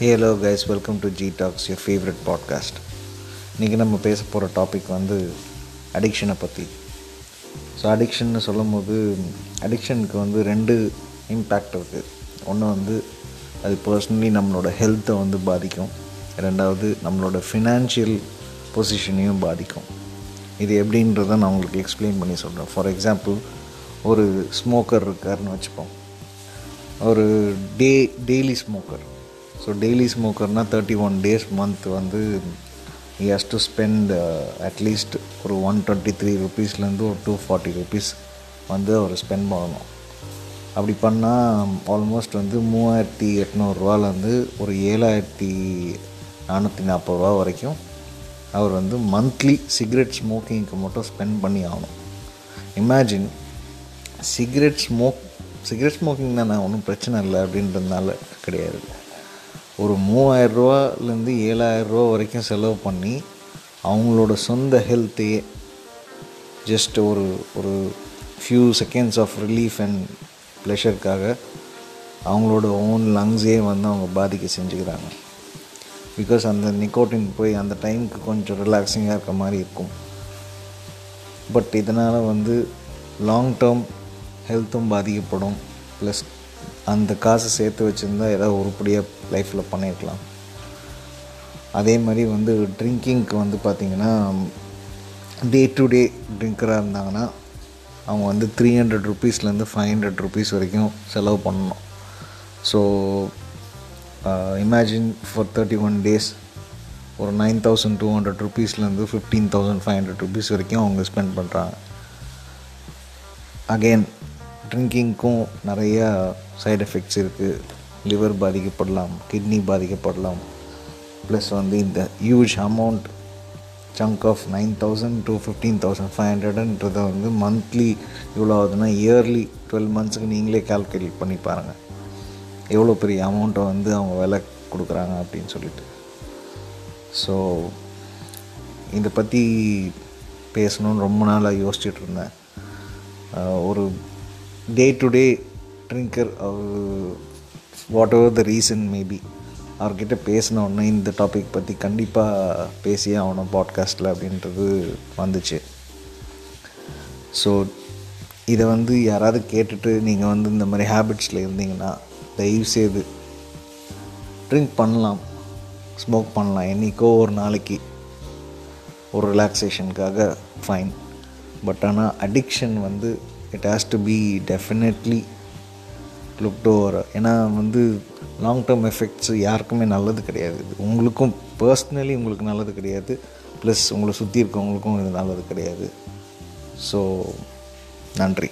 Hello guys welcome to G talks your favourite podcast இன்றைக்கி நம்ம பேச போகிற டாபிக் வந்து அடிக்ஷனை பற்றி ஸோ அடிக்ஷன்னு சொல்லும் போது அடிக்ஷனுக்கு வந்து ரெண்டு இம்பேக்ட் இருக்குது ஒன்று வந்து அது பர்சனலி நம்மளோட ஹெல்த்தை வந்து பாதிக்கும். ரெண்டாவது நம்மளோட ஃபினான்ஷியல் பொசிஷனையும் பாதிக்கும். இது எப்படின்றத நான் உங்களுக்கு எக்ஸ்பிளைன் பண்ணி சொல்கிறேன் ஃபார் எக்ஸாம்பிள் ஒரு ஸ்மோக்கர் இருக்காருன்னு வச்சுப்போம். ஒரு day daily smoker so daily ஸ்மோக்கர்னால் thirty one days month வந்து he has to spend at least ஒரு ஒன் டுவெண்ட்டி த்ரீ ருபீஸ்லேருந்து ஒரு டூ ஃபார்ட்டி ருபீஸ் வந்து அவர் ஸ்பெண்ட் பண்ணணும். அப்படி பண்ணால் ஆல்மோஸ்ட் வந்து மூவாயிரத்தி எட்நூறுரூவாலேருந்து ஒரு ஏழாயிரத்தி நானூற்றி நாற்பது ரூபா வரைக்கும் அவர் வந்து மந்த்லி சிகரெட் ஸ்மோக்கிங்க்கு மட்டும் ஸ்பெண்ட் பண்ணி ஆகணும். Imagine cigarette smoke cigarette smoking தானே ஒன்றும் பிரச்சனை இல்லை அப்படின்றதுனால கிடையாது. ஒரு மூவாயிரரூவாலேருந்து ஏழாயிரரூவா வரைக்கும் செலவு பண்ணி அவங்களோட சொந்த ஹெல்த்தையே ஜஸ்ட் ஒரு ஒரு few seconds of relief and ப்ளஷருக்காக அவங்களோட ஓன் லங்ஸே வந்து அவங்க பாதிக்க செஞ்சுக்கிறாங்க. பிகாஸ் அந்த நிக்கோட்டின் போய் அந்த டைமுக்கு கொஞ்சம் ரிலாக்ஸிங்காக இருக்க மாதிரி இருக்கும். பட் இதனால் வந்து லாங் டேர்ம் ஹெல்த்தும் பாதிக்கப்படும். ப்ளஸ் அந்த காசை சேர்த்து வச்சுருந்தா ஏதாவது உருப்படியாக லைஃப்பில் பண்ணியிருக்கலாம் அதே மாதிரி வந்து ட்ரிங்கிங்க்கு வந்து பார்த்திங்கன்னா டே டு டே ட்ரிங்கராக இருந்தாங்கன்னா அவங்க வந்து த்ரீ ஹண்ட்ரட் ருபீஸ்லேருந்து ஃபைவ் ஹண்ட்ரட் ருபீஸ் வரைக்கும் செலவு பண்ணணும். So imagine for thirty one days ஒரு nine thousand two hundred ருபீஸ்லேருந்து fifteen thousand five hundred rupees வரைக்கும் அவங்க ஸ்பெண்ட் பண்ணுறாங்க அகெயின் ட்ரிங்கிங்க்கும் நிறையா சைடு எஃபெக்ட்ஸ் இருக்குது லிவர் பாதிக்கப்படலாம் கிட்னி பாதிக்கப்படலாம். ப்ளஸ் வந்து இந்த huge amount chunk of nine thousand to fifteen thousand five ஹண்ட்ரட்ன்றதை வந்து மந்த்லி இவ்வளோ ஆகுதுன்னா இயர்லி டுவெல் மந்த்ஸுக்கு நீங்களே கால்குலேட் பண்ணி பாருங்கள் எவ்வளோ பெரிய அமௌண்ட்டை வந்து அவங்க விலை கொடுக்குறாங்க அப்படின்னு சொல்லிட்டு. ஸோ இதை பற்றி பேசணும்னு ரொம்ப நாளாக யோசிச்சுட்டு இருந்தேன். ஒரு day to day drinker whatever the reason maybe அவர்கிட்ட பேசினோடனே இந்த டாபிக் பற்றி கண்டிப்பாக பேசியே ஆகணும் பாட்காஸ்ட்டில் அப்படின்றது வந்துச்சு. ஸோ இதை வந்து யாராவது கேட்டுட்டு நீங்கள் வந்து இந்த மாதிரி ஹேபிட்ஸில் இருந்தீங்கன்னா தயவு செய்து ட்ரிங்க் பண்ணலாம் ஸ்மோக் பண்ணலாம். என்றைக்கோ ஒரு நாளைக்கு ஒரு ரிலாக்ஸேஷனுக்காக ஃபைன் பட் ஆனால் அடிக்ஷன் வந்து it has to be definitely looked வர ஏன்னா வந்து லாங் டேர்ம் எஃபெக்ட்ஸ் யாருக்குமே நல்லது கிடையாது. உங்களுக்கும் பர்ஸ்னலி உங்களுக்கு நல்லது கிடையாது. ப்ளஸ் உங்களை சுற்றி இருக்கவங்களுக்கும் இது நல்லது கிடையாது. ஸோ நன்றி.